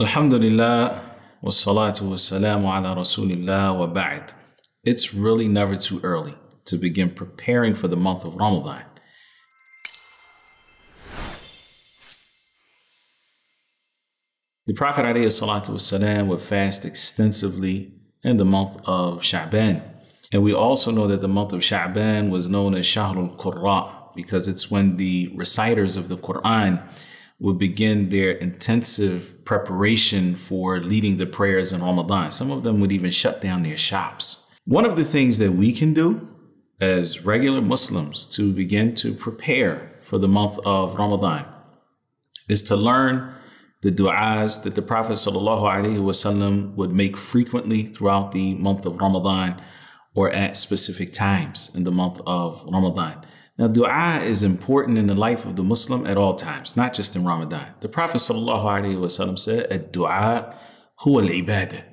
Alhamdulillah, wassalatu wassalamu ala rasulillah wa ba'd. It's really never too early to begin preparing for the month of Ramadan. The Prophet والسلام, would fast extensively in the month of Sha'ban. And we also know that the month of Sha'ban was known as Shahrul Qurra because it's when the reciters of the Quran would begin their intensive preparation for leading the prayers in Ramadan. Some of them would even shut down their shops. One of the things that we can do as regular Muslims to begin to prepare for the month of Ramadan is to learn the du'as that the Prophet ﷺ would make frequently throughout the month of Ramadan or at specific times in the month of Ramadan. Now, dua is important in the life of the Muslim at all times, not just in Ramadan. The Prophet ﷺ said, dua huwa al-ibadah.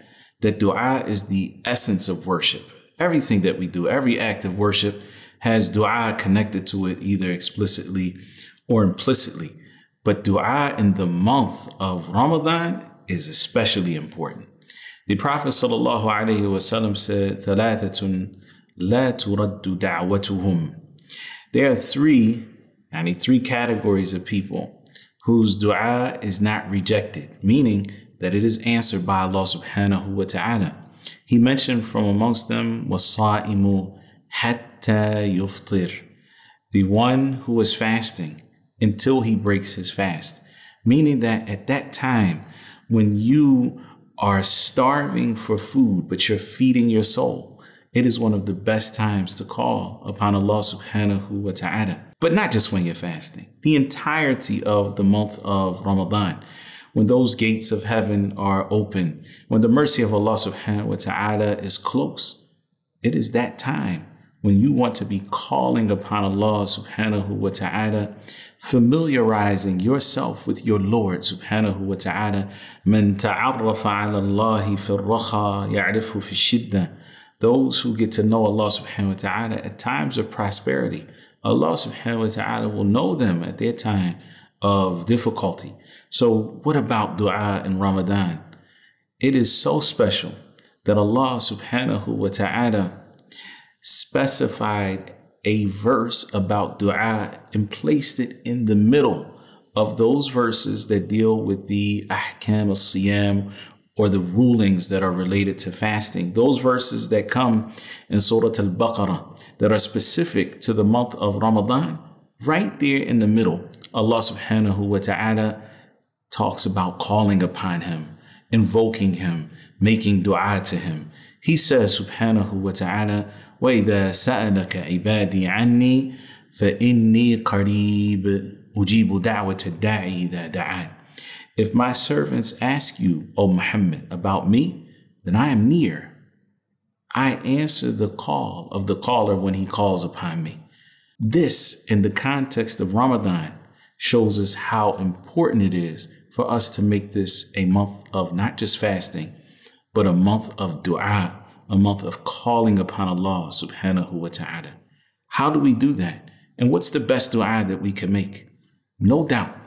That dua is the essence of worship. Everything that we do, every act of worship has dua connected to it, either explicitly or implicitly. But dua in the month of Ramadan is especially important. The Prophet ﷺ said, ثَلَاثَةٌ لَا تُرَدُّ دَعْوَتُهُمْ there are three, I need three categories of people whose dua is not rejected, meaning that it is answered by Allah subhanahu wa ta'ala. He mentioned from amongst them wasa'imu hatta yuftir, the one who is fasting until he breaks his fast, meaning that at that time when you are starving for food, but you're feeding your soul, it is one of the best times to call upon Allah subhanahu wa ta'ala. But not just when you're fasting, the entirety of the month of Ramadan. When those gates of heaven are open, when the mercy of Allah subhanahu wa ta'ala is close, it is that time when you want to be calling upon Allah subhanahu wa ta'ala, familiarizing yourself with your Lord subhanahu wa ta'ala. من تعرف على الله في الرخاء يعرفه في الشدة those who get to know Allah subhanahu wa ta'ala at times of prosperity, Allah subhanahu wa ta'ala will know them at their time of difficulty. So, what about dua in Ramadan? It is so special that Allah subhanahu wa ta'ala specified a verse about dua and placed it in the middle of those verses that deal with the ahkam al-siyam or the rulings that are related to fasting. Those verses that come in Surah Al Baqarah that are specific to the month of Ramadan, right there in the middle, Allah subhanahu wa ta'ala talks about calling upon Him, invoking Him, making dua to Him. He says, subhanahu wa ta'ala, وَإِذَا سَأَلَكَ عِبَادِي عَنِّي فَإِنِّي قَرِيبٌ أُجِيبُ دَعْوَةَ الدَّاعِ إِذَا دَعَانِ if my servants ask you, O Muhammad, about me, then I am near. I answer the call of the caller when he calls upon me. This, in the context of Ramadan, shows us how important it is for us to make this a month of not just fasting, but a month of dua, a month of calling upon Allah subhanahu wa ta'ala. How do we do that? And what's the best dua that we can make? No doubt,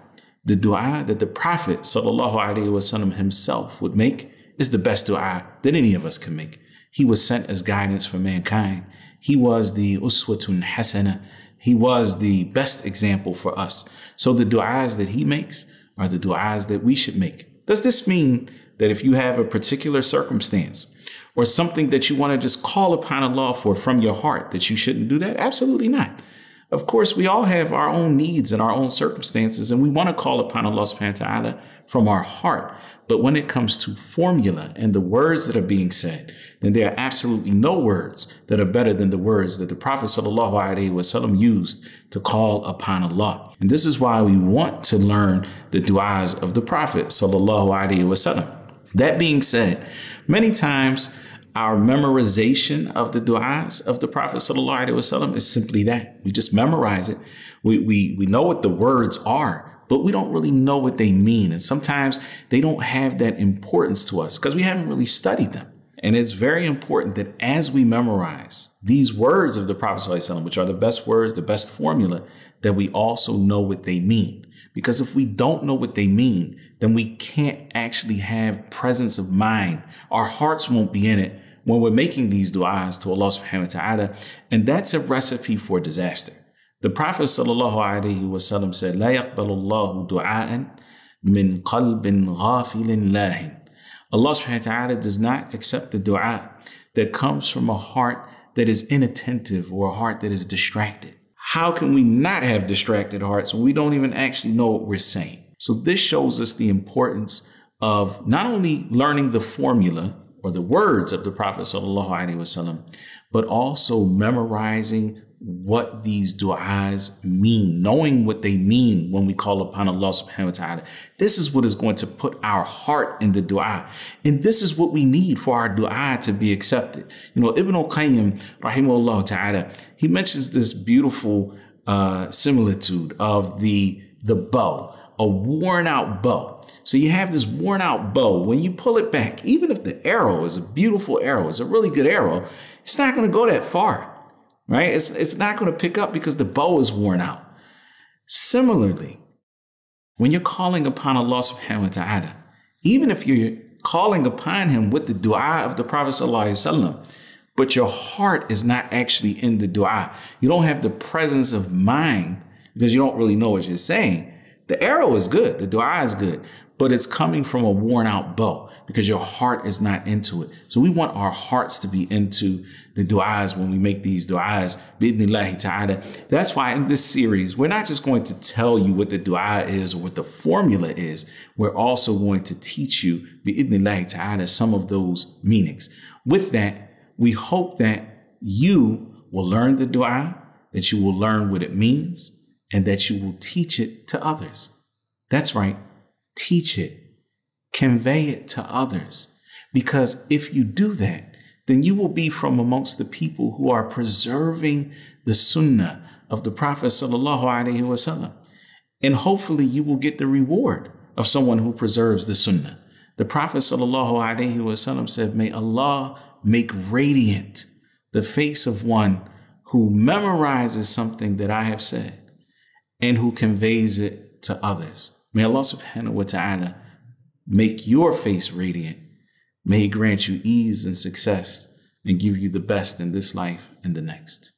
the dua that the Prophet وسلم, himself would make is the best dua that any of us can make. He was sent as guidance for mankind. He was the uswatun hasana. He was the best example for us. So the du'as that he makes are the du'as that we should make. Does this mean that if you have a particular circumstance or something that you want to just call upon Allah for from your heart that you shouldn't do that? Absolutely not. Of course, we all have our own needs and our own circumstances, and we want to call upon Allah subhanahu wa ta'ala from our heart. But when it comes to formula and the words that are being said, then there are absolutely no words that are better than the words that the Prophet wasallam used to call upon Allah. And this is why we want to learn the du'as of the Prophet wasallam. That being said, many times our memorization of the du'as of the Prophet wasallam is simply that. We just memorize it. We, we, we know what the words are, but we don't really know what they mean. And sometimes they don't have that importance to us because we haven't really studied them. And it's very important that as we memorize these words of the Prophet, ﷺ, which are the best words, the best formula, that we also know what they mean. Because if we don't know what they mean, then we can't actually have presence of mind. Our hearts won't be in it when we're making these du'as to Allah subhanahu wa ta'ala. And that's a recipe for disaster. The Prophet sallallahu alaihi wasallam said, لا يقبل الله دعاء من قلب غافل لاهٍ. Allah subhanahu wa ta'ala does not accept the dua that comes from a heart that is inattentive or a heart that is distracted. How can we not have distracted hearts when we don't even actually know what we're saying? So this shows us the importance of not only learning the formula or the words of the Prophet but also memorizing what these du'as mean, knowing what they mean when we call upon Allah subhanahu wa ta'ala. This is what is going to put our heart in the du'a. And this is what we need for our du'a to be accepted. You know, Ibn al-Qayyim, rahimahullah ta'ala, he mentions this beautiful uh, similitude of the, the bow, a worn out bow. So you have this worn out bow. When you pull it back, even if the arrow is a beautiful arrow, it's a really good arrow, it's not going to go that far right? It's, it's not going to pick up because the bow is worn out. Similarly, when you're calling upon Allah subhanahu wa ta'ala, even if you're calling upon him with the dua of the Prophet sallallahu but your heart is not actually in the dua, you don't have the presence of mind because you don't really know what you're saying. The arrow is good, the dua is good, but it's coming from a worn out bow because your heart is not into it. So we want our hearts to be into the du'as when we make these du'as. ta'ala. That's why in this series, we're not just going to tell you what the du'a is or what the formula is. We're also going to teach you ta'ala some of those meanings. With that, we hope that you will learn the du'a, that you will learn what it means, and that you will teach it to others. That's right teach it, convey it to others. Because if you do that, then you will be from amongst the people who are preserving the sunnah of the Prophet sallallahu alaihi wasallam. And hopefully you will get the reward of someone who preserves the sunnah. The Prophet sallallahu alaihi wasallam said, may Allah make radiant the face of one who memorizes something that I have said and who conveys it to others. May Allah subhanahu wa ta'ala make your face radiant. May He grant you ease and success and give you the best in this life and the next.